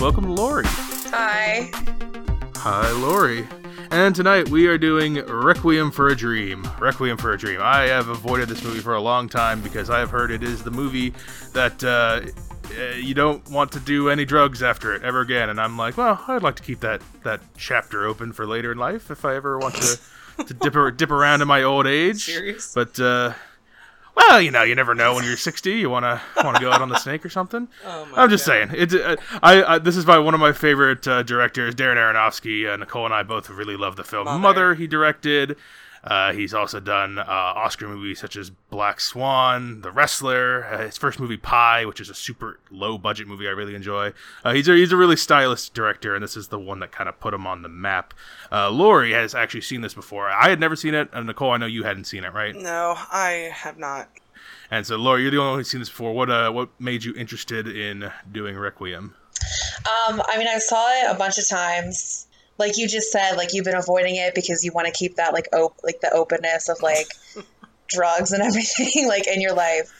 welcome Lori. Hi. Hi, Lori. And tonight we are doing Requiem for a Dream. Requiem for a Dream. I have avoided this movie for a long time because I have heard it is the movie that uh, uh, you don't want to do any drugs after it ever again. And I'm like, well, I'd like to keep that that chapter open for later in life if I ever want to to dip dip around in my old age. Serious? But uh, well, you know, you never know when you're 60. You wanna wanna go out on the snake or something. Oh I'm just God. saying. It's uh, I, I this is by one of my favorite uh, directors, Darren Aronofsky. Uh, Nicole and I both really love the film Mother. Mother. He directed. Uh, he's also done uh, Oscar movies such as Black Swan, The Wrestler, uh, his first movie Pi, which is a super low budget movie I really enjoy. Uh, he's a he's a really stylish director, and this is the one that kind of put him on the map. Uh, Lori has actually seen this before. I had never seen it, and Nicole, I know you hadn't seen it, right? No, I have not. And so, Lori, you're the only one who's seen this before. What uh, what made you interested in doing Requiem? Um, I mean, I saw it a bunch of times. Like you just said, like you've been avoiding it because you want to keep that like op- like the openness of like drugs and everything like in your life.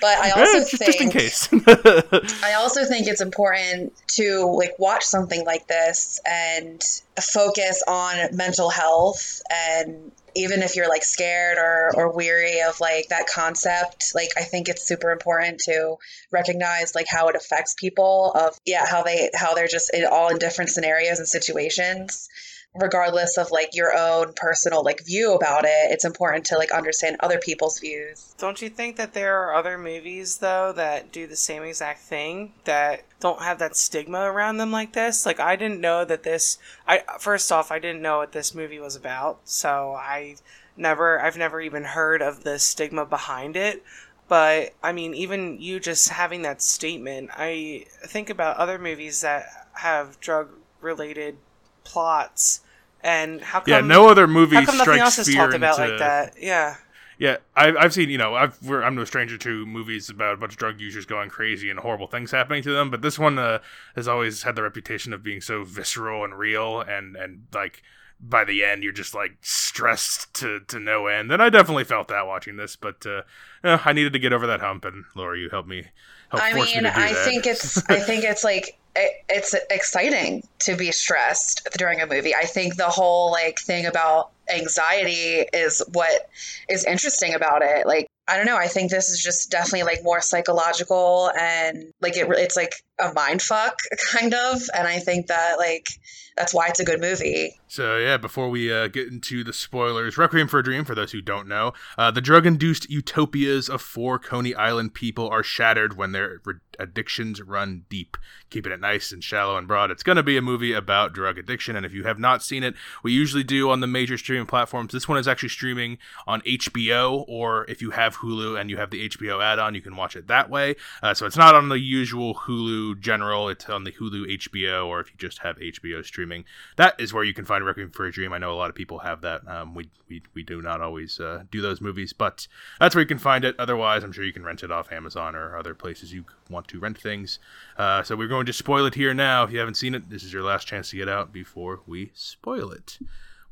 But I also Eh, just, think just in case. I also think it's important to like watch something like this and focus on mental health and even if you're like scared or, or weary of like that concept like i think it's super important to recognize like how it affects people of yeah how they how they're just in, all in different scenarios and situations regardless of like your own personal like view about it it's important to like understand other people's views Don't you think that there are other movies though that do the same exact thing that don't have that stigma around them like this? Like I didn't know that this I first off I didn't know what this movie was about, so I never I've never even heard of the stigma behind it. But I mean even you just having that statement, I think about other movies that have drug related plots and how come yeah, no other movie how come nothing strikes else is fear talked about into- like that? Yeah. Yeah, I've, I've seen, you know, I've, we're, I'm no stranger to movies about a bunch of drug users going crazy and horrible things happening to them, but this one uh, has always had the reputation of being so visceral and real, and, and like, by the end, you're just like stressed to, to no end. And I definitely felt that watching this, but uh, eh, I needed to get over that hump, and Laura, you helped me. Helped I force mean, me to do I that. think it's I think it's like it, it's exciting to be stressed during a movie. I think the whole like thing about anxiety is what is interesting about it. Like I don't know, I think this is just definitely like more psychological and like it it's like a mind fuck kind of and I think that like that's why it's a good movie. So yeah, before we uh, get into the spoilers, Requiem for a Dream, for those who don't know, uh, the drug-induced utopias of four Coney Island people are shattered when their re- addictions run deep, keeping it nice and shallow and broad. It's going to be a movie about drug addiction, and if you have not seen it, we usually do on the major streaming platforms. This one is actually streaming on HBO, or if you have Hulu and you have the HBO add-on, you can watch it that way. Uh, so it's not on the usual Hulu general; it's on the Hulu HBO, or if you just have HBO streaming, that is where you can find Requiem for a Dream. I know a lot of people have that. Um, we, we we do not always uh, do those movies, but that's where you can find it. Otherwise, I'm sure you can rent it off Amazon or other places you want to rent things. Uh, so we're going to spoil it here now. If you haven't seen it, this is your last chance to get out before we spoil it.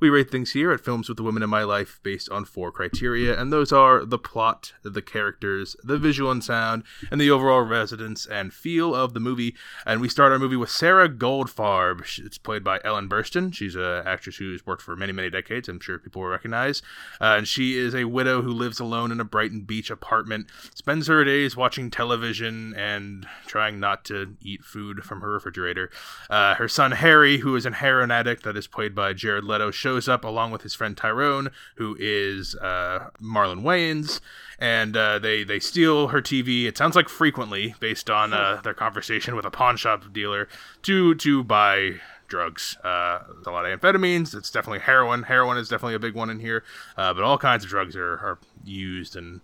We rate things here at Films with the Women in My Life based on four criteria, and those are the plot, the characters, the visual and sound, and the overall resonance and feel of the movie. And we start our movie with Sarah Goldfarb. It's played by Ellen Burstyn. She's an actress who's worked for many, many decades. I'm sure people will recognize. Uh, and she is a widow who lives alone in a Brighton Beach apartment, spends her days watching television and trying not to eat food from her refrigerator. Uh, her son Harry, who is an heroin addict that is played by Jared Leto, shows up along with his friend Tyrone, who is uh, Marlon Wayans, and uh, they they steal her TV. It sounds like frequently, based on uh, their conversation with a pawn shop dealer, to to buy drugs. Uh, a lot of amphetamines. It's definitely heroin. Heroin is definitely a big one in here, uh, but all kinds of drugs are, are used and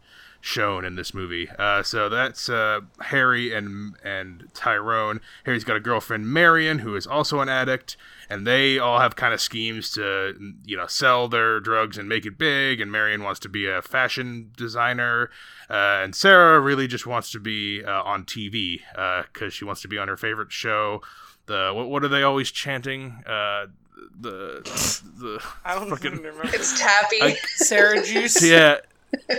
shown in this movie. Uh, so that's uh, Harry and and Tyrone. Harry's got a girlfriend Marion who is also an addict, and they all have kind of schemes to you know sell their drugs and make it big. And Marion wants to be a fashion designer, uh, and Sarah really just wants to be uh, on TV because she wants to be on her favorite show. The what, what are they always chanting? Uh, the the I don't fucking even remember. It's Tappy. I- Sarah Juice. yeah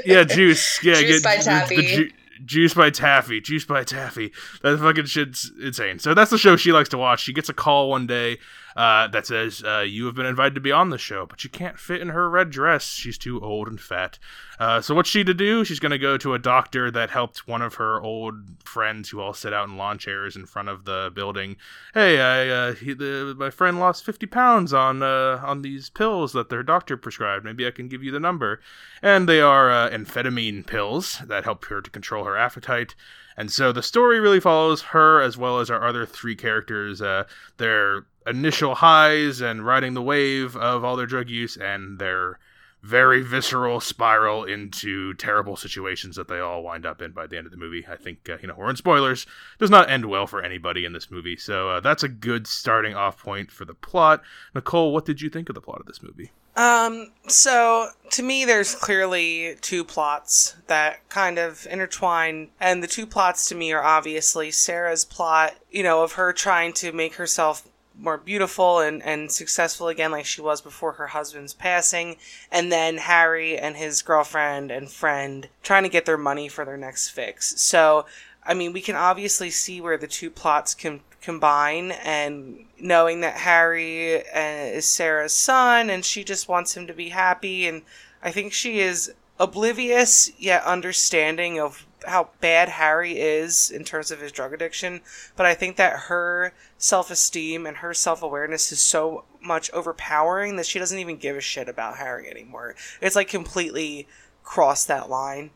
yeah juice yeah Juice by the- the ju- Juice by Tappy, Juice by Tappy. That fucking shit's insane. So that's the show she likes to watch. She gets a call one day uh, that says, uh, You have been invited to be on the show, but you can't fit in her red dress. She's too old and fat. Uh, so what's she to do? She's going to go to a doctor that helped one of her old friends who all sit out in lawn chairs in front of the building. Hey, I, uh, he, the, my friend lost 50 pounds on uh, on these pills that their doctor prescribed. Maybe I can give you the number. And they are uh, amphetamine pills that help her to control her appetite. And so the story really follows her as well as our other three characters, uh, their initial highs and riding the wave of all their drug use and their very visceral spiral into terrible situations that they all wind up in by the end of the movie. I think, uh, you know, we're in spoilers. Does not end well for anybody in this movie. So uh, that's a good starting off point for the plot. Nicole, what did you think of the plot of this movie? Um, so to me, there's clearly two plots that kind of intertwine, and the two plots to me are obviously Sarah's plot, you know, of her trying to make herself more beautiful and, and successful again, like she was before her husband's passing, and then Harry and his girlfriend and friend trying to get their money for their next fix. So, I mean, we can obviously see where the two plots can combine and knowing that Harry uh, is Sarah's son and she just wants him to be happy and I think she is oblivious yet understanding of how bad Harry is in terms of his drug addiction, but I think that her self-esteem and her self-awareness is so much overpowering that she doesn't even give a shit about Harry anymore. It's like completely crossed that line.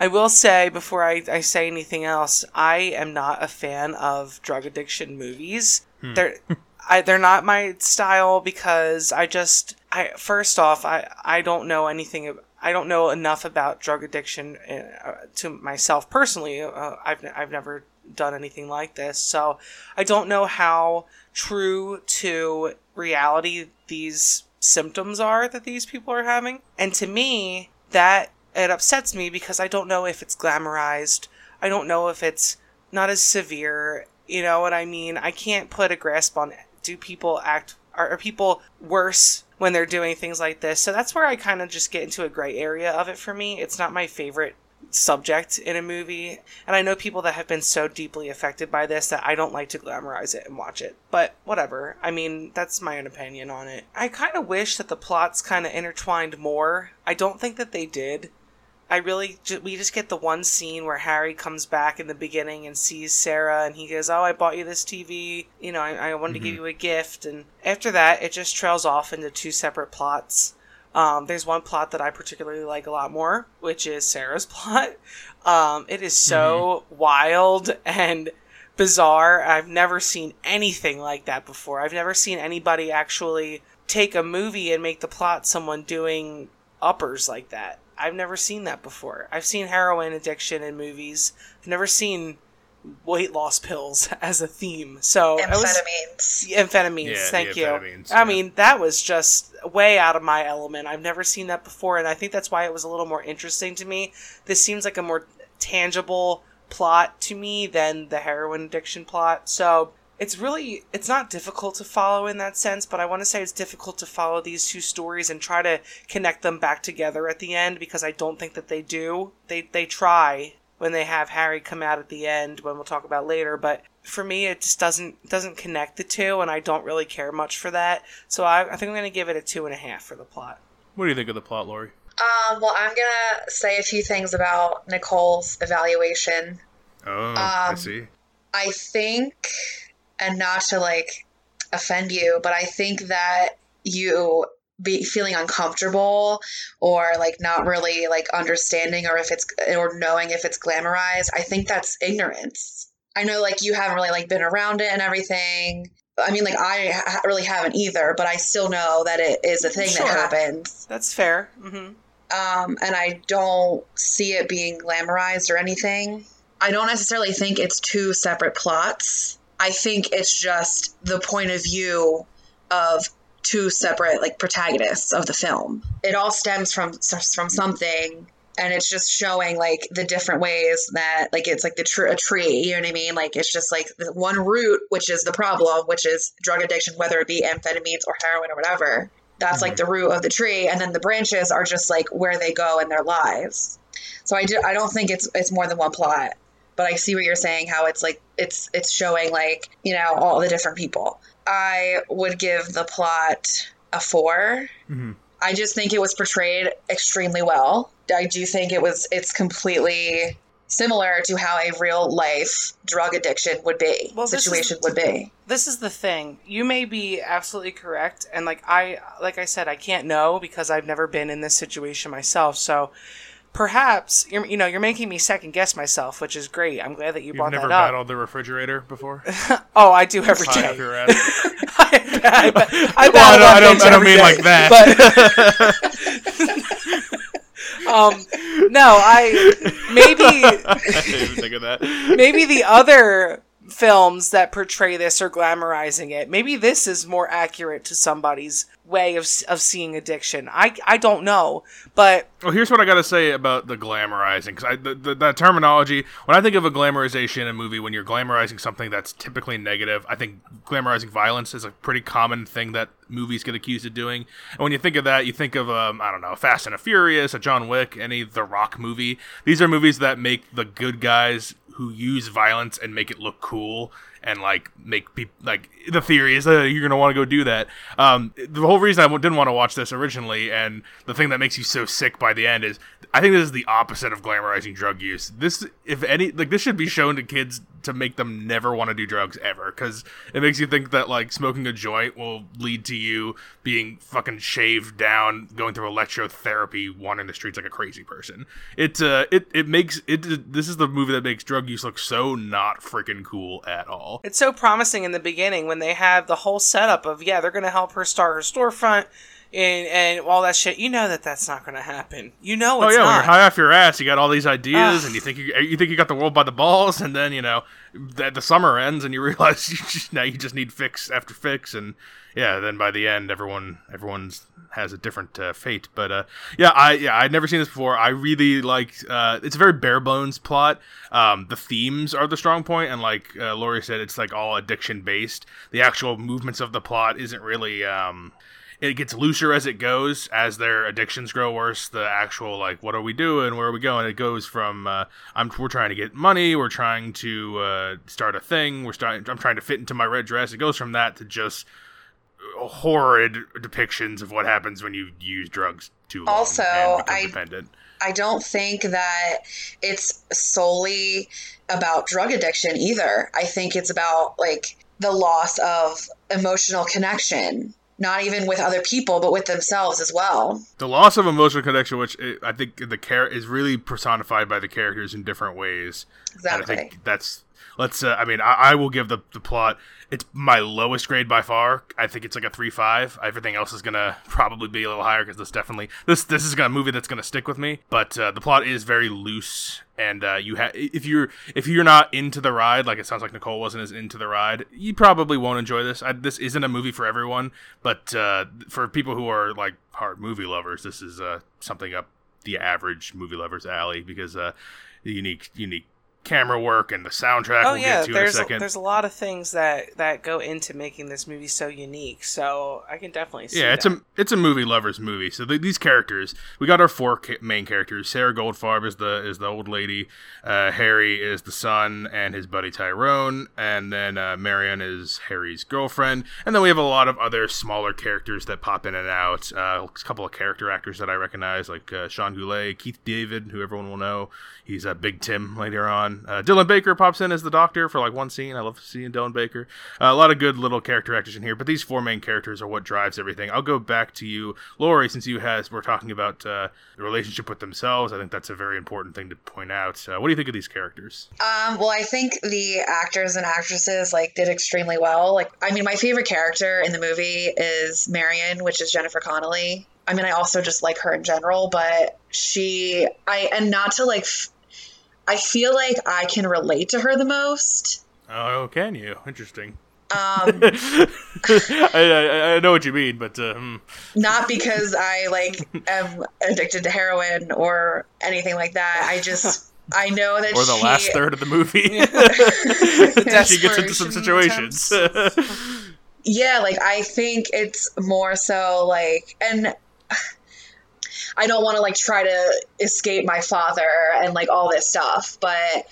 I will say before I, I say anything else, I am not a fan of drug addiction movies. Hmm. They're I, they're not my style because I just I first off I I don't know anything I don't know enough about drug addiction uh, to myself personally. Uh, I've I've never done anything like this, so I don't know how true to reality these symptoms are that these people are having. And to me, that it upsets me because I don't know if it's glamorized. I don't know if it's not as severe. You know what I mean? I can't put a grasp on do people act are, are people worse when they're doing things like this. So that's where I kind of just get into a gray area of it for me. It's not my favorite subject in a movie. And I know people that have been so deeply affected by this that I don't like to glamorize it and watch it. But whatever. I mean, that's my own opinion on it. I kind of wish that the plots kind of intertwined more. I don't think that they did. I really, ju- we just get the one scene where Harry comes back in the beginning and sees Sarah, and he goes, "Oh, I bought you this TV. You know, I, I wanted to give you a gift." And after that, it just trails off into two separate plots. Um, there's one plot that I particularly like a lot more, which is Sarah's plot. Um, it is so wild and bizarre. I've never seen anything like that before. I've never seen anybody actually take a movie and make the plot someone doing uppers like that. I've never seen that before. I've seen heroin addiction in movies. I've never seen weight loss pills as a theme. So it was Amphetamines. amphetamines. Yeah, thank you. amphetamines, I yeah. mean, that was just way out of my element. I've never seen that before, and I think that's why it was a little more interesting to me. This seems like a more tangible plot to me than the heroin addiction plot. So it's really it's not difficult to follow in that sense, but I want to say it's difficult to follow these two stories and try to connect them back together at the end because I don't think that they do. They they try when they have Harry come out at the end, when we'll talk about later, but for me it just doesn't doesn't connect the two and I don't really care much for that. So I, I think I'm gonna give it a two and a half for the plot. What do you think of the plot, Lori? Um, well, I'm gonna say a few things about Nicole's evaluation. Oh, I Um, see. I think, and not to like offend you, but I think that you be feeling uncomfortable or like not really like understanding or if it's or knowing if it's glamorized, I think that's ignorance. I know like you haven't really like been around it and everything. I mean, like I ha- really haven't either, but I still know that it is a thing Sure. that happens. That's fair. hmm um, and I don't see it being glamorized or anything. I don't necessarily think it's two separate plots. I think it's just the point of view of two separate like protagonists of the film. It all stems from from something, and it's just showing like the different ways that like it's like the tr- a tree you know what i mean like it's just like the one root which is the problem which is drug addiction whether it be amphetamines or heroin or whatever that's mm-hmm. like the root of the tree and then the branches are just like where they go in their lives so i do i don't think it's it's more than one plot but i see what you're saying how it's like it's it's showing like you know all the different people i would give the plot a 4 mm-hmm. I just think it was portrayed extremely well. I do think it was it's completely similar to how a real life drug addiction would be well, situation is, would be this is the thing you may be absolutely correct and like i like i said i can't know because i've never been in this situation myself so perhaps you're you know you're making me second guess myself which is great. I'm glad that you You've brought that up. You've never battled the refrigerator before? Oh i do every day. I, I, I, I, well, I don't, I don't mean like that. But um, no, I maybe I think of that. maybe the other films that portray this are glamorizing it. Maybe this is more accurate to somebody's way of, of seeing addiction. I, I don't know, but well, here's what I got to say about the glamorizing because the, the, that terminology. When I think of a glamorization in a movie, when you're glamorizing something that's typically negative, I think glamorizing violence is a pretty common thing that movies get accused of doing. And when you think of that, you think of um, I don't know, Fast and the Furious, a John Wick, any The Rock movie. These are movies that make the good guys who use violence and make it look cool and like make people like the theory is that you're gonna want to go do that. Um, the whole reason I didn't want to watch this originally, and the thing that makes you so sick by the end is, I think this is the opposite of glamorizing drug use. This, if any, like this should be shown to kids to make them never want to do drugs ever, because it makes you think that like smoking a joint will lead to you being fucking shaved down, going through electrotherapy, wandering the streets like a crazy person. It, uh, it, it makes it. This is the movie that makes drug use look so not freaking cool at all. It's so promising in the beginning when they have the whole setup of yeah, they're going to help her start her storefront and and all that shit. You know that that's not going to happen. You know oh, it's oh yeah, not. when you're high off your ass, you got all these ideas, and you think you you think you got the world by the balls, and then you know that the summer ends, and you realize you just, now you just need fix after fix, and yeah, then by the end, everyone everyone's has a different uh, fate. But uh, yeah, I yeah I'd never seen this before. I really like. Uh, it's a very bare bones plot. Um, the themes are the strong point, and like uh, Lori said, it's like all addiction based. The actual movements of the plot isn't really. Um, it gets looser as it goes as their addictions grow worse the actual like what are we doing where are we going it goes from uh, I'm we're trying to get money we're trying to uh, start a thing we're starting I'm trying to fit into my red dress it goes from that to just horrid depictions of what happens when you use drugs too long also I dependent. I don't think that it's solely about drug addiction either. I think it's about like the loss of emotional connection not even with other people, but with themselves as well. The loss of emotional connection, which eh, I think the care is really personified by the characters in different ways. Exactly. And I think that's let's. Uh, I mean, I, I, will give the the plot. It's my lowest grade by far. I think it's like a three five. Everything else is gonna probably be a little higher because this definitely this this is a movie that's gonna stick with me. But uh, the plot is very loose and uh, you have if you're if you're not into the ride like it sounds like nicole wasn't as into the ride you probably won't enjoy this I, this isn't a movie for everyone but uh, for people who are like hard movie lovers this is uh, something up the average movie lovers alley because uh, unique unique camera work and the soundtrack. Oh we'll yeah, there's a, a, there's a lot of things that that go into making this movie so unique. So I can definitely see. Yeah, it's that. a it's a movie lovers movie. So the, these characters, we got our four ca- main characters. Sarah Goldfarb is the is the old lady. Uh, Harry is the son and his buddy Tyrone, and then uh, Marion is Harry's girlfriend. And then we have a lot of other smaller characters that pop in and out. Uh, a couple of character actors that I recognize, like uh, Sean Gullette, Keith David, who everyone will know. He's a Big Tim later on. Uh, Dylan Baker pops in as the doctor for like one scene. I love seeing Dylan Baker. Uh, a lot of good little character actors in here, but these four main characters are what drives everything. I'll go back to you, Lori, since you has we're talking about uh, the relationship with themselves. I think that's a very important thing to point out. What do you think of these characters? Um, well, I think the actors and actresses like did extremely well. Like, I mean, my favorite character in the movie is Marion, which is Jennifer Connelly. I mean, I also just like her in general, but she, I, and not to like f- I feel like I can relate to her the most. Oh, can you? Interesting. Um, I, I, I know what you mean, but uh, hmm. not because I like am addicted to heroin or anything like that. I just I know that or the she, last third of the movie, The she gets into some situations. yeah, like I think it's more so like and I don't want to like try to escape my father and like all this stuff, but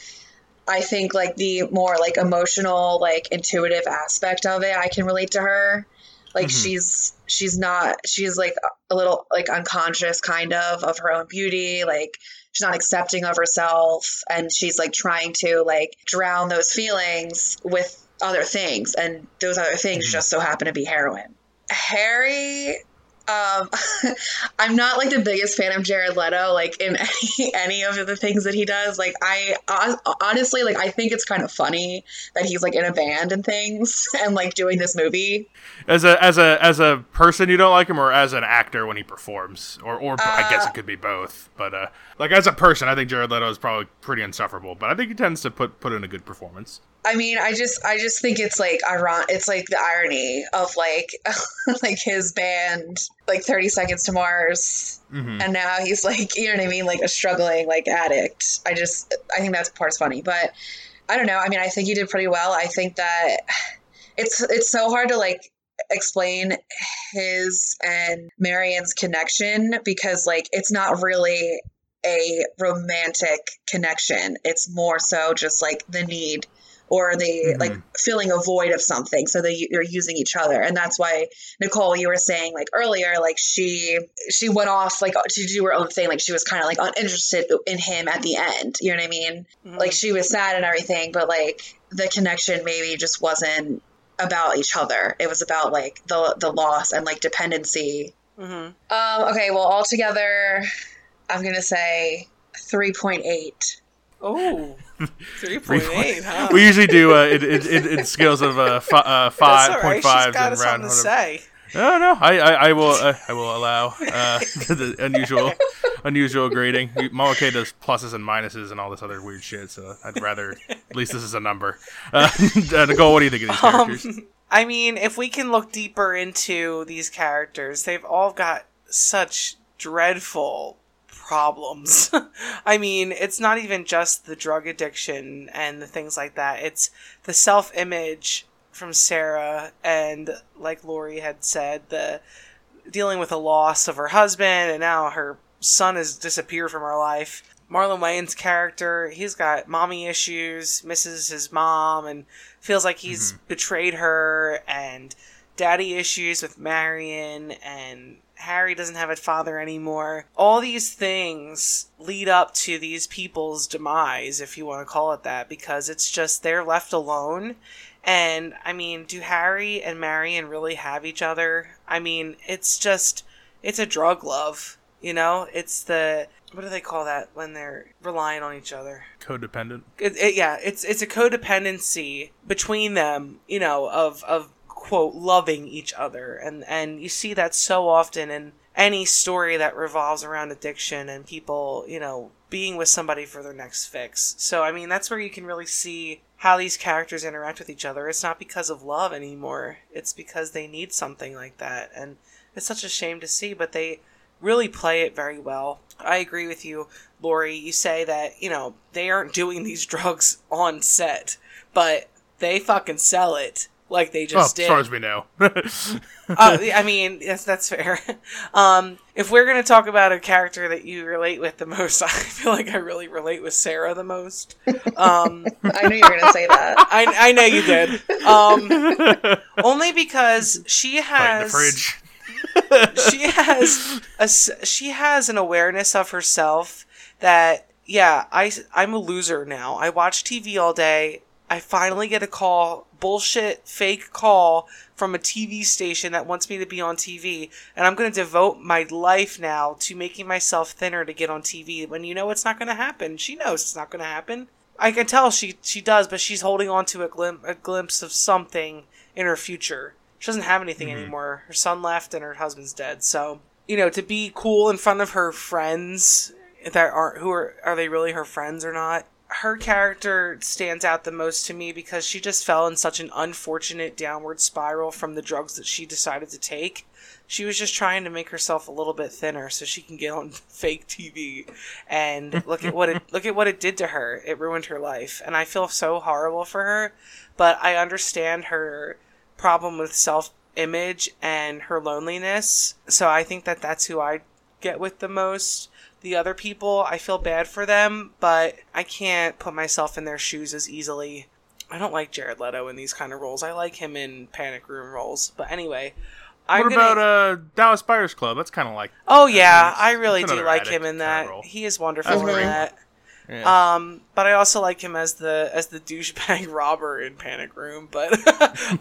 I think like the more like emotional, like intuitive aspect of it, I can relate to her. Like Mhm. she's she's not she's like a little like unconscious kind of of her own beauty, like she's not accepting of herself and she's like trying to like drown those feelings with other things and those other things Mhm. just so happen to be heroin. Harry um I'm not like the biggest fan of Jared Leto like in any any of the things that he does like I honestly like I think it's kind of funny that he's like in a band and things and like doing this movie as a as a as a person, you don't like him, or as an actor when he performs, or or I guess Uh, it could be both. But uh, like as a person, I think Jared Leto is probably pretty insufferable. But I think he tends to put put in a good performance. I mean, I just I just think it's like iron it's like the irony of like like his band like 30 seconds to Mars hmm and now he's like you know what I mean like a struggling like addict. I just I think that's part's funny, but I don't know. I mean, I think he did pretty well. I think that it's it's so hard to like explain his and Marion's connection because like it's not really a romantic connection. It's more so just like the need or the Mhm. like filling a void of something so that you're using each other and that's why nicole you were saying like earlier like she she went off like to do her own thing like she was kind of like uninterested in him at the end you know what i mean Mhm. like she was sad and everything but like the connection maybe just wasn't about each other it was about like the the loss and like dependency Mhm. um okay well altogether i'm gonna say 3.8 Oh, 3.8, huh? We usually do uh, in, in, in, scales of uh, fi- uh, That's five all right. five got and round. something to say. No, no, I, I, I will, uh, I will allow uh, the unusual, unusual grading. Mama K does pluses and minuses and all this other weird shit. So I'd rather, at least this is a number. Uh, uh, Nicole, what do you think of these characters? Um, I mean, if we can look deeper into these characters, they've all got such dreadful problems. I mean, it's not even just the drug addiction and the things like that. It's the self-image from Sarah and like Lori had said, the dealing with the loss of her husband and now her son has disappeared from her life. Marlon Wayans' character, he's got mommy issues, misses his mom, and feels like he's mm-hmm. betrayed her, and daddy issues with Marion, and Harry doesn't have a father anymore. All these things lead up to these people's demise, if you want to call it that, because it's just they're left alone. And I mean, do Harry and Marion really have each other? I mean, it's just, it's a drug love. You know, it's the what do they call that when they're relying on each other? Codependent. It, it, yeah, it's it's a codependency between them. You know, of of quote loving each other, and and you see that so often in any story that revolves around addiction and people, you know, being with somebody for their next fix. So I mean, that's where you can really see how these characters interact with each other. It's not because of love anymore. It's because they need something like that, and it's such a shame to see, but they really play it very well. I agree with you, Lori. You say that, you know, they aren't doing these drugs on set, but they fucking sell it like they Oh, just as far as we know. uh, I mean, yes, that's fair. Um, if we're gonna talk about a character that you relate with the most, I feel like I really relate with Sarah the most. Um, i knew you were gonna say that I, I know you did. Um, only because she Fight in the has fridge. she has a s- she has an awareness of herself that yeah I I'm a loser now. I watch TV all day. I finally get a call, bullshit fake call from a TV station that wants me to be on TV, and I'm going to devote my life now to making myself thinner to get on TV. When you know it's not going to happen, she knows it's not going to happen. I can tell she she does, but she's holding on to a, glim- a glimpse of something in her future. She doesn't have anything mm-hmm. anymore. Her son left and her husband's dead. So, you know, to be cool in front of her friends that aren't who are are they really her friends or not? Her character stands out the most to me because she just fell in such an unfortunate downward spiral from the drugs that she decided to take. She was just trying to make herself a little bit thinner so she can get on fake TV and look at what it look at what it did to her. It ruined her life and I feel so horrible for her, but I understand her problem with self image and her loneliness. So I think that that's who I get with the most. The other people, I feel bad for them, but I can't put myself in their shoes as easily. I don't like Jared Leto in these kind of roles. I like him in Panic Room roles. But anyway, I'm what gonna- about uh, Dallas Buyers Club? That's kind of like Oh yeah, I really do like him in that. He is wonderful in that. yeah. Um, but I also like him as the as the douchebag robber in Panic Room. But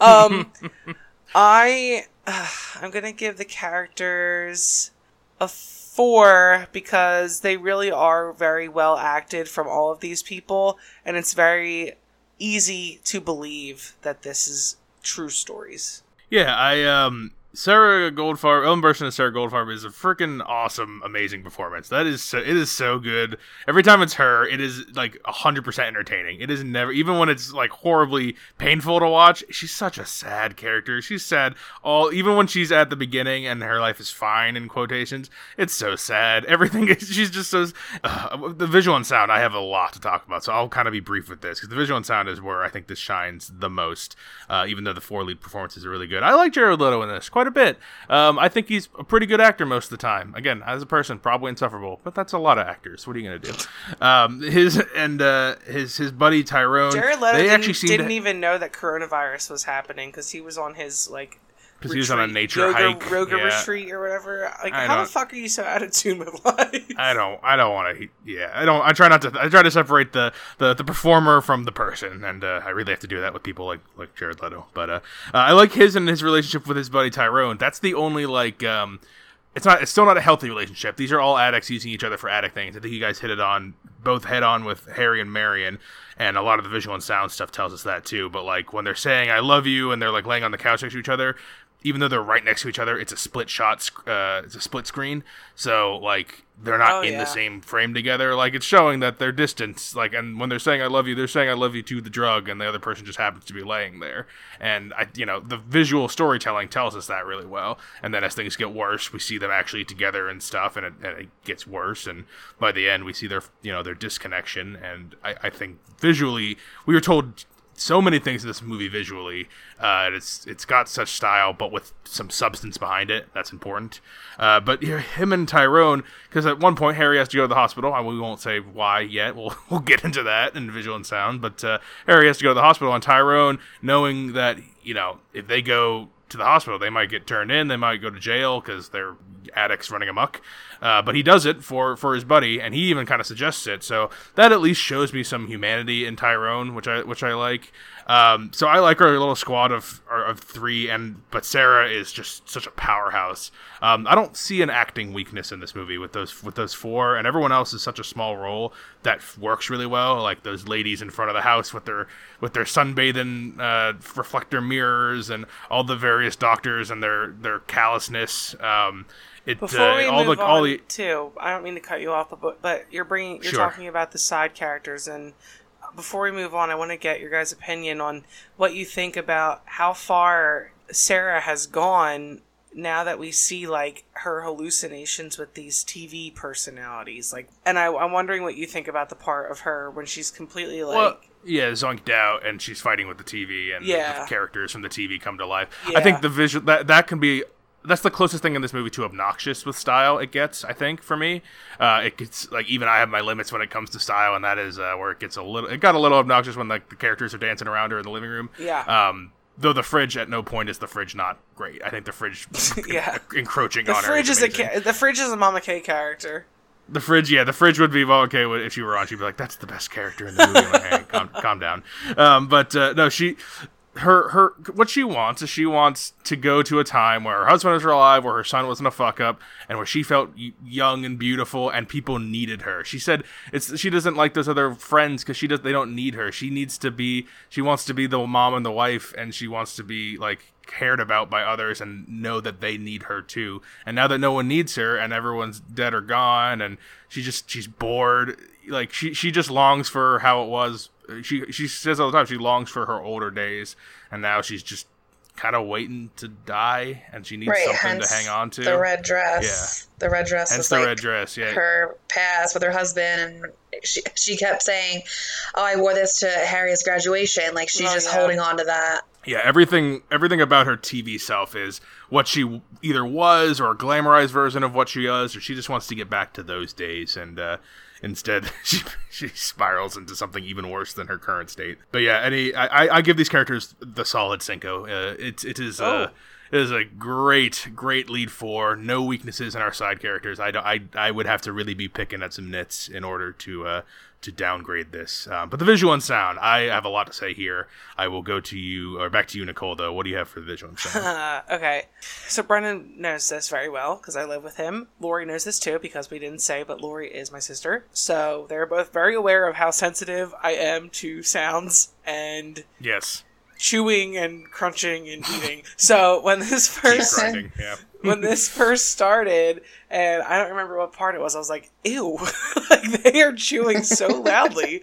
um, I I'm gonna give the characters a four because they really are very well acted from all of these people, and it's very easy to believe that this is true stories. Yeah, I um Sarah Goldfarb, Ellen Burstyn as Sarah Goldfarb is a freaking awesome, amazing performance. That is so, it is so good. Every time it's her, it is like hundred percent entertaining. It is never, even when it's like horribly painful to watch. She's such a sad character. She's sad all, even when she's at the beginning and her life is fine in quotations. It's so sad. Everything is. She's just so. Uh, the visual and sound. I have a lot to talk about, so I'll kind of be brief with this because the visual and sound is where I think this shines the most. Uh, even though the four lead performances are really good, I like Jared Leto in this quite a bit. Um, I think he's a pretty good actor most of the time. Again, as a person, probably insufferable, but that's a lot of actors. What are you gonna do? Um, his and uh, his his buddy Tyrone. Jared Leto they didn't, actually didn't to, even know that coronavirus was happening because he was on his like 'Cause he was on a nature yoga, hike, yoga yeah. retreat or whatever. Like, I how the fuck are you so out of tune with life? I don't. I don't want to. Yeah, I don't. I try not to. I try to separate the the, the performer from the person, and uh, I really have to do that with people like like Jared Leto. But uh, uh, I like his and his relationship with his buddy Tyrone. That's the only like. um it's not. It's still not a healthy relationship. These are all addicts using each other for addict things. I think you guys hit it on both head on with Harry and Marion, and a lot of the visual and sound stuff tells us that too. But like when they're saying "I love you" and they're like laying on the couch next to each other, even though they're right next to each other, it's a split shot. Uh, it's a split screen, so like they're not Oh, in yeah. the same frame together. Like it's showing that they're distant. Like, and when they're saying "I love you," they're saying "I love you" to the drug, and the other person just happens to be laying there. And I, you know, the visual storytelling tells us that really well. And then as things get worse, we see them actually together and stuff, and it, and it gets worse. And by the end, we see their, you know, their disconnection. And I, I think visually, we were told so many things in this movie visually. Uh, it's it's got such style, but with some substance behind it. That's important. Uh, but him and Tyrone, because at one point Harry has to go to the hospital. and We won't say why yet. We'll we'll get into that in visual and sound. But uh, Harry has to go to the hospital, and Tyrone, knowing that you know if they go to the hospital, they might get turned in. They might go to jail because they're addicts running amok. Uh, but he does it for for his buddy, and he even kind of suggests it. So that at least shows me some humanity in Tyrone, which I which I like. Um, so I like our little squad of of three, and but Sarah is just such a powerhouse. Um, I don't see an acting weakness in this movie with those with those four, and everyone else is such a small role that works really well. Like those ladies in front of the house with their with their sunbathing uh, reflector mirrors, and all the various doctors and their their callousness. Um, it Before uh, we all move the on, the too, I don't mean to cut you off, but but you're bringing you're Sure. talking about the side characters, and before we move on, I want to get your guys' opinion on what you think about how far Sarah has gone now that we see like her hallucinations with these TV personalities. Like, and I, I'm wondering what you think about the part of her when she's completely like. well, yeah, zonked out, and she's fighting with the TV, and Yeah. the characters from the TV come to life. I think the visual that that can be that's the closest thing in this movie to obnoxious with style it gets. I think for me, uh, it gets like even I have my limits when it comes to style, and that is uh, where it gets a little. It got a little obnoxious when like the characters are dancing around her in the living room. Yeah. Um, though the fridge at no point is the fridge not great. I think the fridge Yeah. encroaching the on her. fridge is a ca- the fridge is a Mama K character. The fridge, yeah, the fridge would be well okay if she were on. She'd be like, "That's the best character in the movie." Like, hey, calm, calm down. Um, but uh, no, she, her her what she wants is she wants to go to a time where her husband was alive, where her son wasn't a fuck up, and where she felt young and beautiful, and people needed her. She said it's she doesn't like those other friends because she does they don't need her. She needs to be she wants to be the mom and the wife, and she wants to be like cared about by others and know that they need her too. And now that no one needs her and everyone's dead or gone, and she just she's bored, like she she just longs for how it was she she says all the time she longs for her older days, and now she's just kind of waiting to die, and she needs Right, something to hang on to. The red dress. Yeah. The red dress Hence was the like red dress. Yeah, her past with her husband and she she kept saying, "Oh, I wore this to Harry's graduation." Like she's Oh, just yeah. holding on to that. yeah. Everything everything about her TV self is what she either was or a glamorized version of what she was, or she just wants to get back to those days, and uh, instead she she spirals into something even worse than her current state. But yeah, any I, I- give these characters the solid Cinco. Uh, it it is. Uh, Oh. It is a great, great lead for no weaknesses in our side characters. I, I, I would have to really be picking at some nits in order to uh, to downgrade this. Um, but the visual and sound, I have a lot to say here. I will go to you or back to you, Nicole. Though, what do you have for the visual and sound? Okay. So Brennan knows this very well because I live with him. Lori knows this too because we didn't say, but Lori is my sister. So they're both very aware of how sensitive I am to sounds and yes, chewing and crunching and eating. so when this first. Yeah, when this first started, and I don't remember what part it was, I was like, "Ew!" like they are chewing so loudly.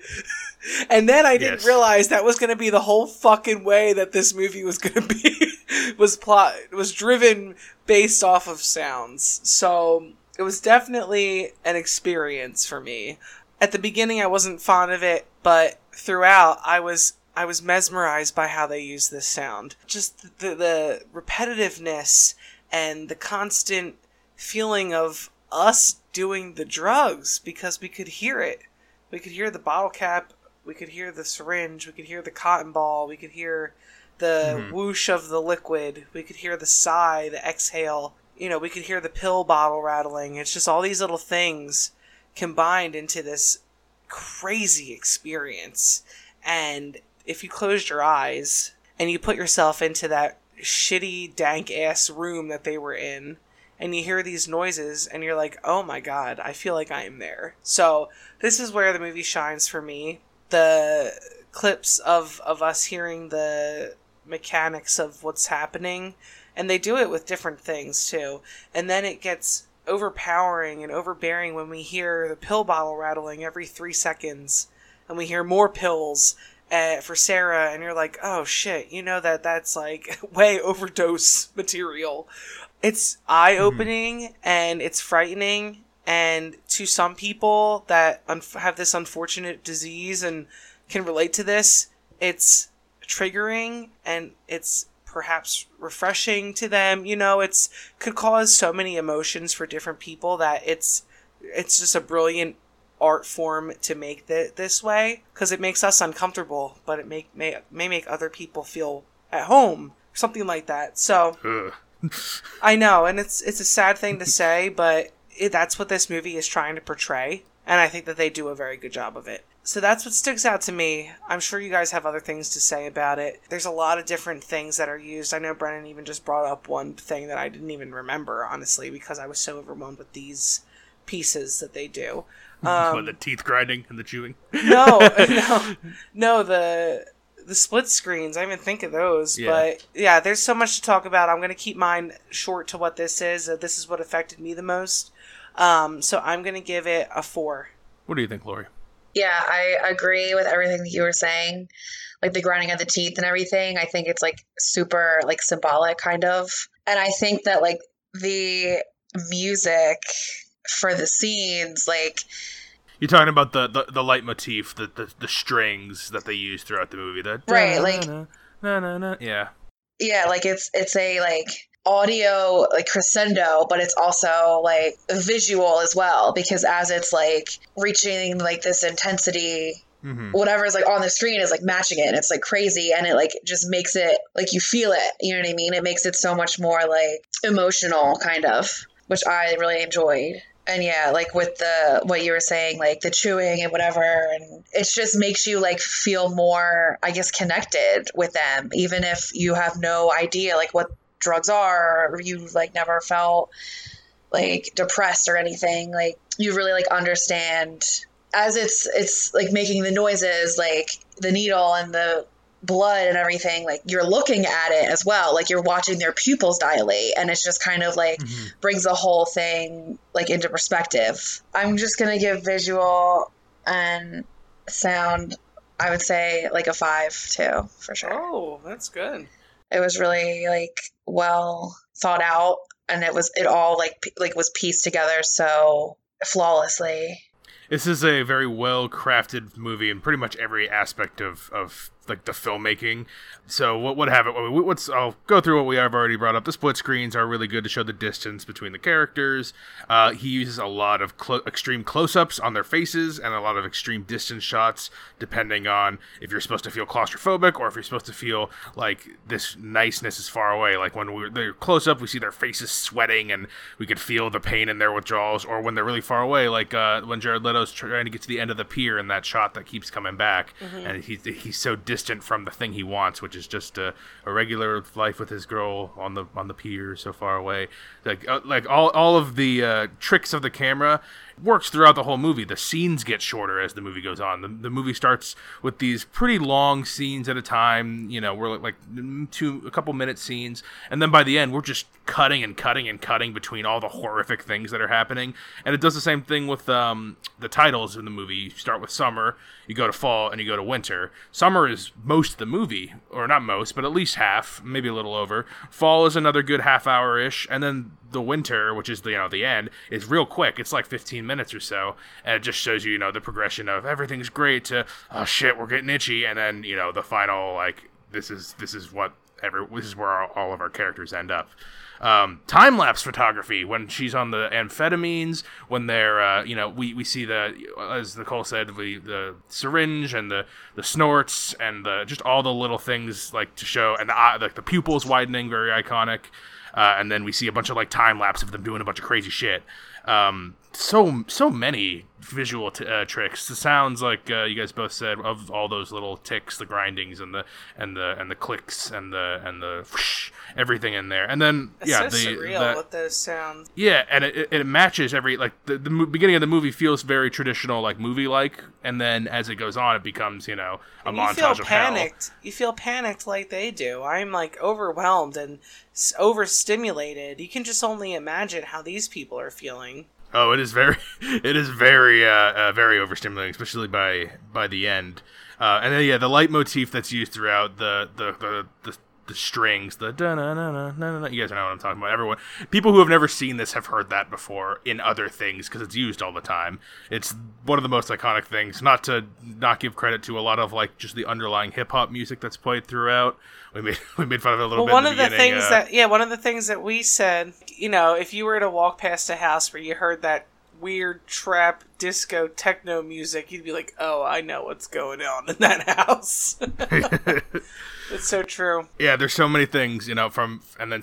And then I didn't Yes. realize that was going to be the whole fucking way that this movie was going to be was plot was driven based off of sounds. So it was definitely an experience for me. At the beginning, I wasn't fond of it, but throughout, I was I was mesmerized by how they use this sound. Just the the repetitiveness and the constant feeling of us doing the drugs because we could hear it. We could hear the bottle cap, we could hear the syringe, we could hear the cotton ball, we could hear the mm-hmm. whoosh of the liquid, we could hear the sigh, the exhale. You know, we could hear the pill bottle rattling. It's just all these little things combined into this crazy experience. And if you closed your eyes and you put yourself into that shitty, dank ass room that they were in, and you hear these noises, and you're like, oh my god, I feel like I am there. So, this is where the movie shines for me. The clips of, of us hearing the mechanics of what's happening, and they do it with different things too. And then it gets overpowering and overbearing when we hear the pill bottle rattling every three seconds, and we hear more pills uh, for Sarah, and you're like, oh shit, you know that that's like way overdose material. It's eye opening and it's frightening, and to some people that un- have this unfortunate disease and can relate to this, it's triggering and it's perhaps refreshing to them. You know, it's could cause so many emotions for different people that it's it's just a brilliant art form to make it this way because it makes us uncomfortable, but it make may may make other people feel at home, something like that. So I know, and it's it's a sad thing to say, but it, that's what this movie is trying to portray, and I think that they do a very good job of it. So that's what sticks out to me. I'm sure you guys have other things to say about it. There's a lot of different things that are used. I know Brennan even just brought up one thing that I didn't even remember, honestly, because I was so overwhelmed with these pieces that they do. Um, What, the teeth grinding and the chewing. no, no, no. The the split screens. I didn't even think of those. Yeah. But yeah, there's so much to talk about. I'm gonna keep mine short to what this is. Uh, this is what affected me the most. Um, so I'm gonna give it a four. What do you think, Lori? Yeah, I agree with everything that you were saying. Like the grinding of the teeth and everything. I think it's like super like symbolic kind of. And I think that like the music for the scenes, like You're talking about the the, the leitmotif, the, the the strings that they use throughout the movie. That Right, like- na, na, na. yeah, yeah, like it's it's a like audio like crescendo, but it's also like visual as well because as it's like reaching like this intensity hmm whatever is like on the screen is like matching it and it's like crazy and it like just makes it like you feel it you know what i mean it makes it so much more like emotional kind of which i really enjoyed and yeah, like with the what you were saying, like the chewing and whatever, and it just makes you like feel more, I guess, connected with them, even if you have no idea like what drugs are, or you like never felt like depressed or anything. Like you really like understand as it's it's like making the noises, like the needle and the blood and everything like you're looking at it as well like you're watching their pupils dilate and it's just kind of like mm-hmm. brings the whole thing like into perspective. I'm just gonna give visual and sound i would say like a five too for sure. Oh that's good. It was really like well thought out and it was it all like like was pieced together so flawlessly. This is a very well crafted movie in pretty much every aspect of, of like the filmmaking. So what would have it? What's I'll go through what we have already brought up. The split screens are really good to show the distance between the characters. Uh, he uses a lot of clo- extreme close-ups on their faces and a lot of extreme distance shots, depending on if you're supposed to feel claustrophobic or if you're supposed to feel like this niceness is far away. Like when we're they're close up, we see their faces sweating and we could feel the pain in their withdrawals. Or when they're really far away, like uh, when Jared Leto's trying to get to the end of the pier in that shot that keeps coming back, mm-hmm. and he's he's so. Dis- distant from the thing he wants, which is just a, a regular life with his girl on the on the pier so far away. Like uh, like all all of the uh, tricks of the camera works throughout the whole movie. The scenes get shorter as the movie goes on. The, the movie starts with these pretty long scenes at a time. You know, we're like two, a couple minute scenes, and then by the end, we're just cutting and cutting and cutting between all the horrific things that are happening. And it does the same thing with um, the titles in the movie. You start with summer, you go to fall, and you go to winter. Summer is most of the movie, or not most, but at least half, maybe a little over. Fall is another good half hour ish, and then the winter, which is the you know the end, is real quick. It's like 15 minutes or so, and it just shows you you know the progression of everything's great to oh shit we're getting itchy, and then you know the final like this is this is what every this is where all, of our characters end up. Um, time lapse photography when she's on the amphetamines, when they're uh, you know we, we see the as Nicole said we, the syringe and the the snorts and the just all the little things like to show and the like the pupils widening very iconic. Uh, and then we see a bunch of like time lapse of them doing a bunch of crazy shit. Um, so so many visual t- uh, tricks. The sounds like uh, you guys both said of all those little ticks, the grindings and the and the and the clicks and the and the whoosh, everything in there. And then it's yeah, so the surreal with those sounds. Yeah, and it, it matches every like the, the beginning of the movie feels very traditional like movie like, and then as it goes on, it becomes you know a and montage you feel of panicked. You feel panicked like they do. I'm like overwhelmed and overstimulated. You can just only imagine how these people are feeling. Oh, it is very, it is very, uh, uh, very overstimulating, especially by by the end. Uh, and then yeah, the leitmotif that's used throughout the the the, the, the strings, the da na na na na na. You guys know what I'm talking about. Everyone, people who have never seen this have heard that before in other things because it's used all the time. It's one of the most iconic things. Not to not give credit to a lot of like just the underlying hip hop music that's played throughout. We made we made fun of it a little well, bit. One of the, the things uh, that yeah, one of the things that we said, you know, if you were to walk past a house where you heard that weird trap disco techno music, you'd be like, "Oh, I know what's going on in that house." it's so true. Yeah, there's so many things, you know, from and then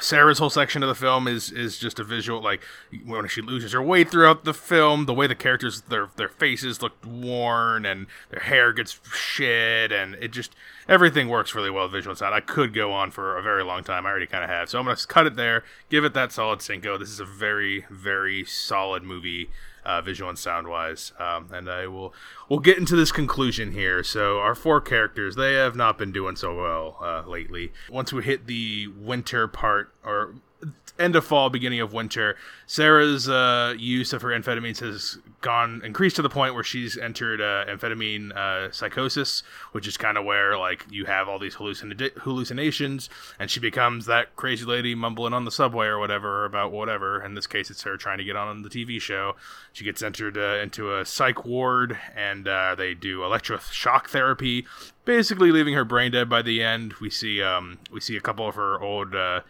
Sarah's whole section of the film is is just a visual like when she loses her weight throughout the film, the way the characters their their faces look worn and their hair gets shit and it just everything works really well visual sound. I could go on for a very long time. I already kind of have. So I'm to cut it there, give it that solid Cinco. This is a very, very solid movie. Uh, visual and sound wise. Um, and I will we'll get into this conclusion here. So our four characters they have not been doing so well uh, lately. Once we hit the winter part or end of fall, beginning of winter, Sarah's uh, use of her amphetamines has gone increased to the point where she's entered uh, amphetamine uh, psychosis, which is kind of where like you have all these hallucin- hallucinations, and she becomes that crazy lady mumbling on the subway or whatever about whatever. In this case, it's her trying to get on the TV show. She gets entered uh, into a psych ward, and uh, they do electroshock therapy, basically leaving her brain dead by the end. We see um, we see a couple of her old uh,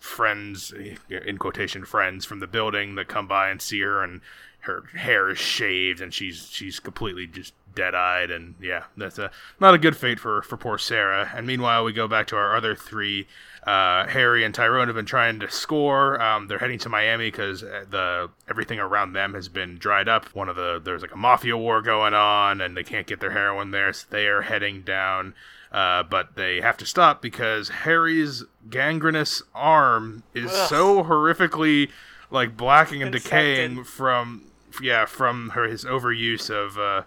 friends, in quotation friends from the building that come by and see her, and her hair is shaved and she's she's completely just dead-eyed, and yeah, that's a not a good fate for for poor Sarah. And meanwhile, we go back to our other three. Uh, Harry and Tyrone have been trying to score. Um, they're heading to Miami because the everything around them has been dried up. One of the there's like a mafia war going on, and they can't get their heroin there, so they are heading down. Uh, but they have to stop because Harry's gangrenous arm is Ugh. so horrifically like blacking and Infected. decaying from yeah from her his overuse of uh,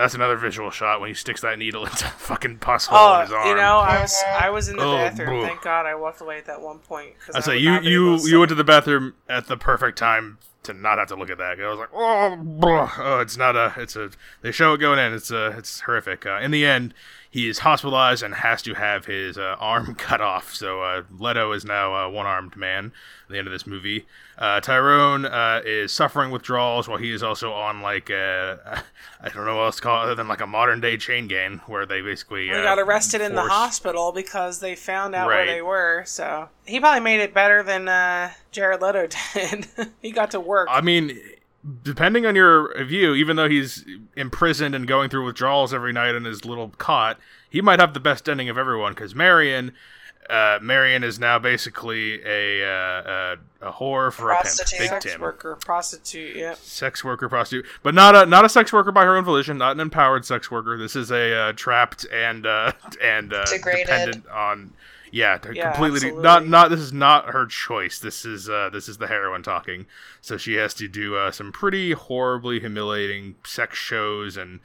that's another visual shot when he sticks that needle into a fucking pus hole in his Oh, arm. you know, I was I was in the Oh, bathroom. bro. Thank God I walked away at that one point. Cause I say you you you went to the bathroom at the perfect time to not have to look at that. I was like, oh, oh, it's not a, it's a. They show it going in. It's a, it's horrific. Uh, in the end, he is hospitalized and has to have his uh, arm cut off. So uh, Leto is now a one-armed man. At the end of this movie, uh, Tyrone uh, is suffering withdrawals while he is also on like a, I don't know what else to call it other than like a modern-day chain gang where they basically He uh, got arrested in the hospital because they found out Right. where they were. So he probably made it better than uh, Jared Leto did. he got to work. I mean, depending on your view, even though he's imprisoned and going through withdrawals every night in his little cot, he might have the best ending of everyone because Marion. Uh, Marion is now basically a uh, a, a whore for a pimp, Prostitute. Big Sex Tim, worker, prostitute. Yep. sex worker, prostitute, but not a not a sex worker by her own volition, not an empowered sex worker. This is a uh, trapped and uh, and uh, Degraded. dependent on yeah, Yeah, completely absolutely. not not this is not her choice. This is uh, this is the heroin talking. So she has to do uh, some pretty horribly humiliating sex shows and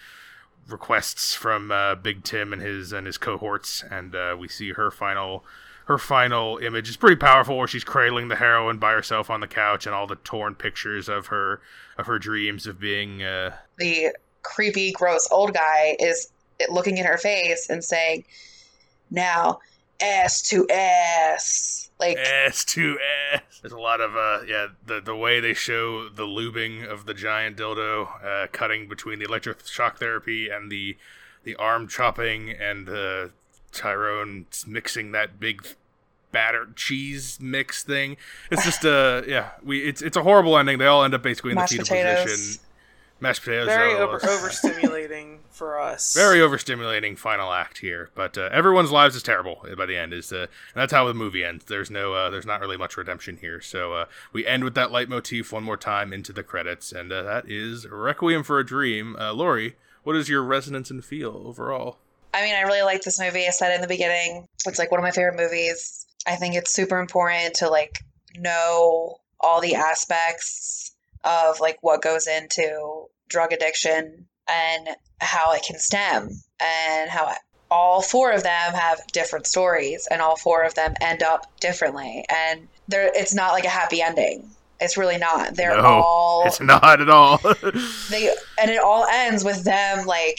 requests from uh, Big Tim and his and his cohorts, and uh, we see her final her final image is pretty powerful, where she's cradling the heroin by herself on the couch, and all the torn pictures of her of her dreams of being uh, the creepy, gross old guy is looking in her face and saying, "Now, ass to ass." Like, ass to ass. There's a lot of uh yeah the the way they show the lubing of the giant dildo uh, cutting between the electroshock therapy and the the arm chopping and uh, Tyrone mixing that big battered cheese mix thing. It's just uh yeah we it's it's a horrible ending. They all end up basically in Mashed the fetal potatoes. position. Mashed potatoes. Very over overstimulating for us. very overstimulating final act here, but uh, everyone's lives is terrible by the end. Is uh, and that's how the movie ends. There's no, uh, there's not really much redemption here. So uh, we end with that leitmotif one more time into the credits, and uh, that is Requiem for a Dream. Uh, Lori, what is your resonance and feel overall? I mean, I really like this movie. I said in the beginning. It's like one of my favorite movies. I think it's super important to like know all the aspects of like what goes into drug addiction and how it can stem and how all four of them have different stories and all four of them end up differently. And there it's not like a happy ending. It's really not. They're No, all It's not at all. they and it all ends with them like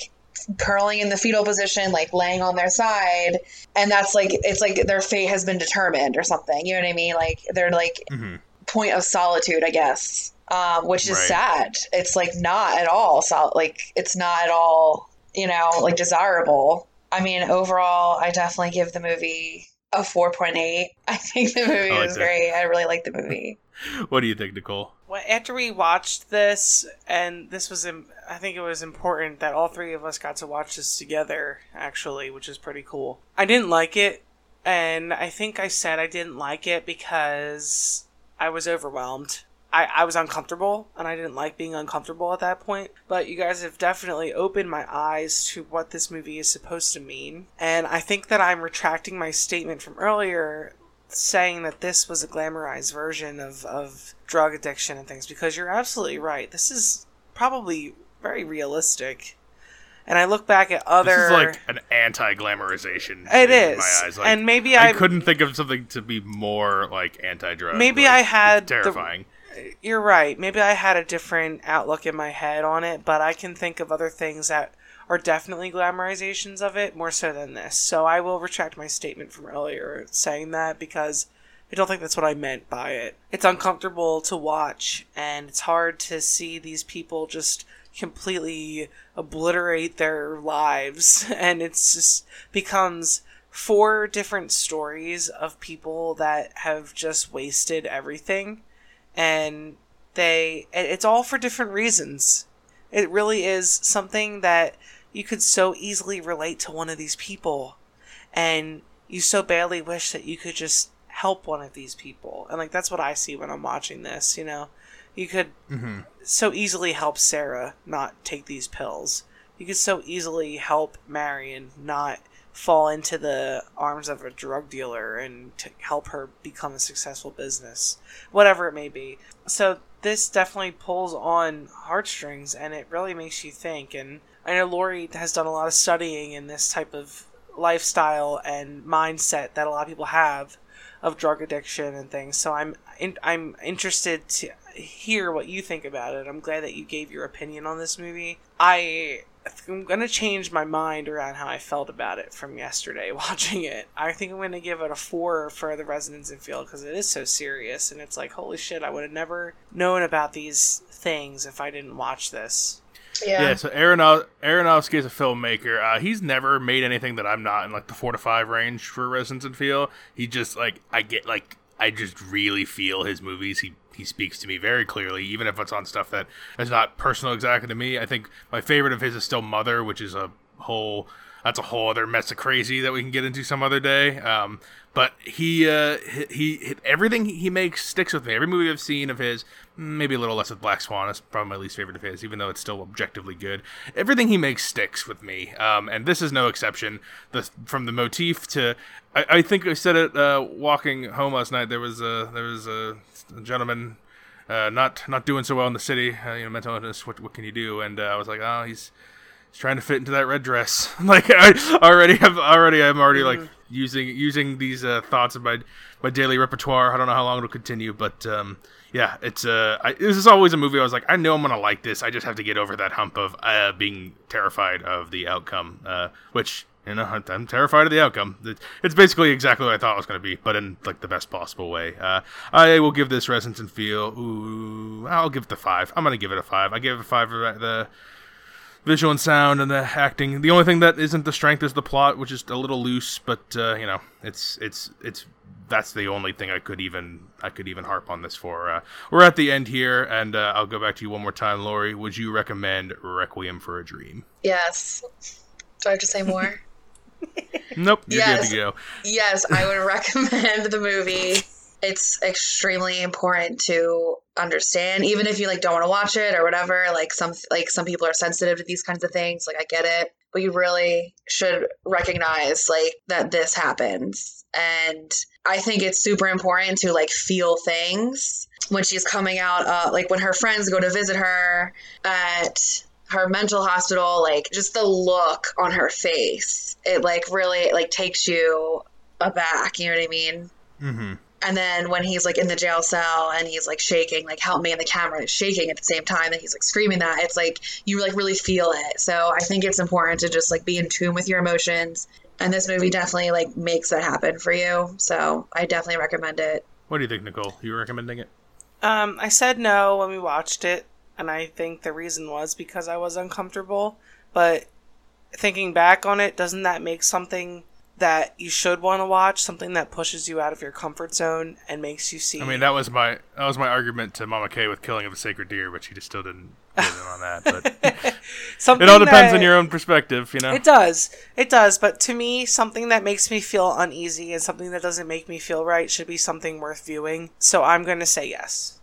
curling in the fetal position like laying on their side. And that's like it's like their fate has been determined or something. You know what i mean? Like they're like Mhm. point of solitude i guess um, which is Right. sad it's like not at all sol- like it's not at all you know like desirable i mean overall i definitely give the movie a 4.8 i think the movie I like was that. great i really like the movie what do you think, Nicole? Well, after we watched this, and this was, im- I think it was important that all three of us got to watch this together, actually, which is pretty cool. I didn't like it, and I think I said I didn't like it because I was overwhelmed. I, I was uncomfortable, and I didn't like being uncomfortable at that point. But you guys have definitely opened my eyes to what this movie is supposed to mean. And I think that I'm retracting my statement from earlier saying that this was a glamorized version of, of drug addiction and things because you're absolutely right. This is probably very realistic. And I look back at other. This is like an anti-glamorization. It in is. my eyes. Like, and maybe I I, couldn't think of something to be more like anti-drug. Maybe like, I had it's the- terrifying. You're right. Maybe I had a different outlook in my head on it, but I can think of other things that are definitely glamorizations of it more so than this. So I will retract my statement from earlier saying that because I don't think that's what I meant by it. It's uncomfortable to watch and it's hard to see these people just completely obliterate their lives and it's just becomes four different stories of people that have just wasted everything and they it's all for different reasons it really is something that you could so easily relate to one of these people and you so badly wish that you could just help one of these people. And like that's what I see when I'm watching this, you know. You could Mm-hmm. so easily help Sarah not take these pills. You could so easily help Marion not fall into the arms of a drug dealer and to help her become a successful business, whatever it may be. So this definitely pulls on heartstrings and it really makes you think. And I know Lori has done a lot of studying in this type of lifestyle and mindset that a lot of people have of drug addiction and things. So I'm in, I'm interested to hear what you think about it. I'm glad that you gave your opinion on this movie. I I'm gonna change my mind around how I felt about it from yesterday watching it. I think I'm gonna give it a four for the Resonance and Feel because it is so serious and it's like holy shit, I would have never known about these things if I didn't watch this. Yeah. Yeah, so Aronof- Aronofsky is a filmmaker. Uh, he's never made anything that I'm not in like the four to five range for Resonance and Feel. He just like I get like I just really feel his movies. He he speaks to me very clearly, even if it's on stuff that is not personal exactly to me. I think my favorite of his is still Mother, which is a whole that's a whole other mess of crazy that we can get into some other day. Um, but he, uh, he, he, everything he makes sticks with me. Every movie I've seen of his, maybe a little less with Black Swan, is probably my least favorite of his, even though it's still objectively good. Everything he makes sticks with me, um, and this is no exception. The from the motif to, I, I think I said it uh, walking home last night. There was a there was a, a gentleman. Uh, not not doing so well in the city, uh, you know, mental illness. What what can you do? And uh, I was like, oh, he's he's trying to fit into that red dress. like I already have already I'm already like using using these uh, thoughts in my my daily repertoire. I don't know how long it'll continue, but um, yeah, it's uh, I, this is always a movie. I was like, I know I'm gonna like this. I just have to get over that hump of uh, being terrified of the outcome, uh, which. You know, I'm, I'm terrified of the outcome. It's basically exactly what I thought it was going to be, but in like the best possible way. Uh, I will give this Resonance and Feel. Ooh, I'll give it the five. I'm going to give it a five. I gave it a five for the visual and sound and the acting. The only thing that isn't the strength is the plot, which is a little loose. But uh, you know, it's it's it's that's the only thing I could even I could even harp on this for. Uh, we're at the end here, and uh, I'll go back to you one more time, Lori. Would you recommend Requiem for a Dream? Yes. Do I have to say more? Nope, you're Yes. good to go. yes, I would recommend the movie. It's extremely important to understand, even if you like don't want to watch it or whatever. Like some like some people are sensitive to these kinds of things. Like I get it, but you really should recognize like that this happens. And I think it's super important to like feel things when she's coming out. Uh, like when her friends go to visit her at her mental hospital like just the look on her face it like really like takes you aback you know what i mean Mm-hmm. And then when he's like in the jail cell and he's like shaking like help me and the camera is shaking at the same time and he's like screaming that it's like you like really feel it so i think it's important to just like be in tune with your emotions and this movie definitely like makes that happen for you so i definitely recommend it What do you think, Nicole? You recommending it? Um, I said no when we watched it, and I think the reason was because I was uncomfortable. But thinking back on it, doesn't that make something that you should want to watch? Something that pushes you out of your comfort zone and makes you see. I mean, that was my that was my argument to Mama Kay with Killing of a Sacred Deer, but she just still didn't get in on that. But something it all depends that- on your own perspective, you know. It does. It does. But to me, something that makes me feel uneasy and something that doesn't make me feel right should be something worth viewing. So I'm going to say yes.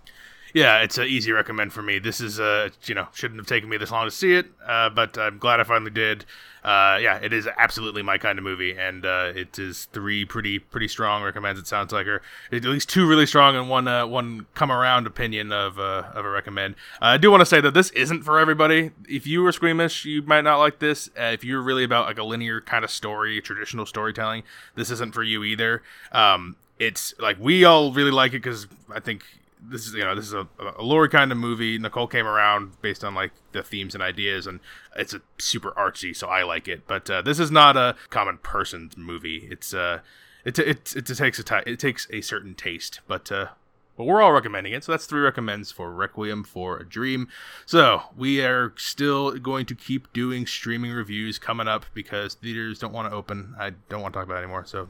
Yeah, it's an easy recommend for me. This is uh, you know, shouldn't have taken me this long to see it, uh, but I'm glad I finally did. Uh, yeah, it is absolutely my kind of movie, and uh, it is three pretty pretty strong recommends. It sounds like, or at least two really strong and one uh, one come around opinion of uh, of a recommend. Uh, I do want to say that this isn't for everybody. If you were squeamish, you might not like this. Uh, if you're really about like a linear kind of story, traditional storytelling, this isn't for you either. Um, it's like we all really like it because I think this is you know this is a, a Lori kind of movie. Nicole came around based on like the themes and ideas, and it's a super artsy, so I like it. But uh, this is not a common person's movie. It's uh, it it it, takes a it takes a certain taste, but uh. But we're all recommending it, so that's three recommends for Requiem for a Dream. So we are still going to keep doing streaming reviews coming up because theaters don't want to open. I don't want to talk about it anymore. So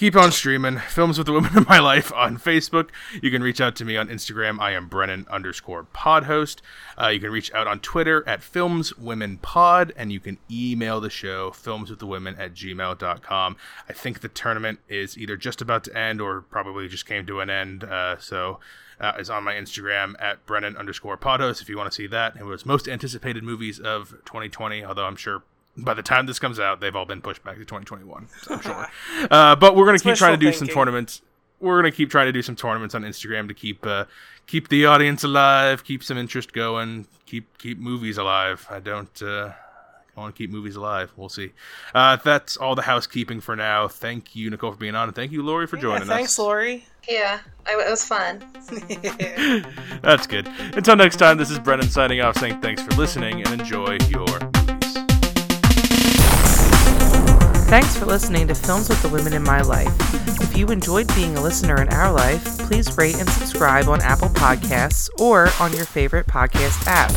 keep on streaming. Films with the women in my life on facebook. You can reach out to me on instagram. I am brennan underscore pod host uh, you can reach out on twitter at films women pod and you can email the show films with the women at gmail.com i think the tournament is either just about to end or probably just came to an end uh, so uh, is on my Instagram at Brennan underscore Podhost if you want to see that. It was most anticipated movies of 2020, although I'm sure by the time this comes out, they've all been pushed back to 2021. So I'm sure. uh, but we're gonna keep trying to do some tournaments. We're gonna keep trying to do some tournaments on Instagram to keep uh, keep the audience alive, keep some interest going, keep keep movies alive. I don't. Uh, I want to keep movies alive. We'll see. Uh, that's all the housekeeping for now. Thank you, Nicole, for being on, and thank you, Lori, for Yeah, joining thanks, us. Thanks, Lori. Yeah, I, it was fun. That's good. Until next time, this is Brennan signing off, saying thanks for listening and enjoy your Thanks for listening to Films with the Women in My Life. If you enjoyed being a listener in our life, please rate and subscribe on Apple Podcasts or on your favorite podcast app.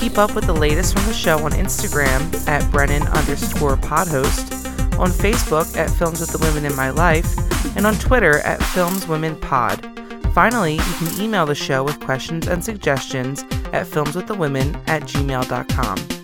Keep up with the latest from the show on Instagram at Brennan underscore podhost, on Facebook at Films with the Women in My Life, and on Twitter at Films Women Pod. Finally, you can email the show with questions and suggestions at filmswiththewomen at gmail.com.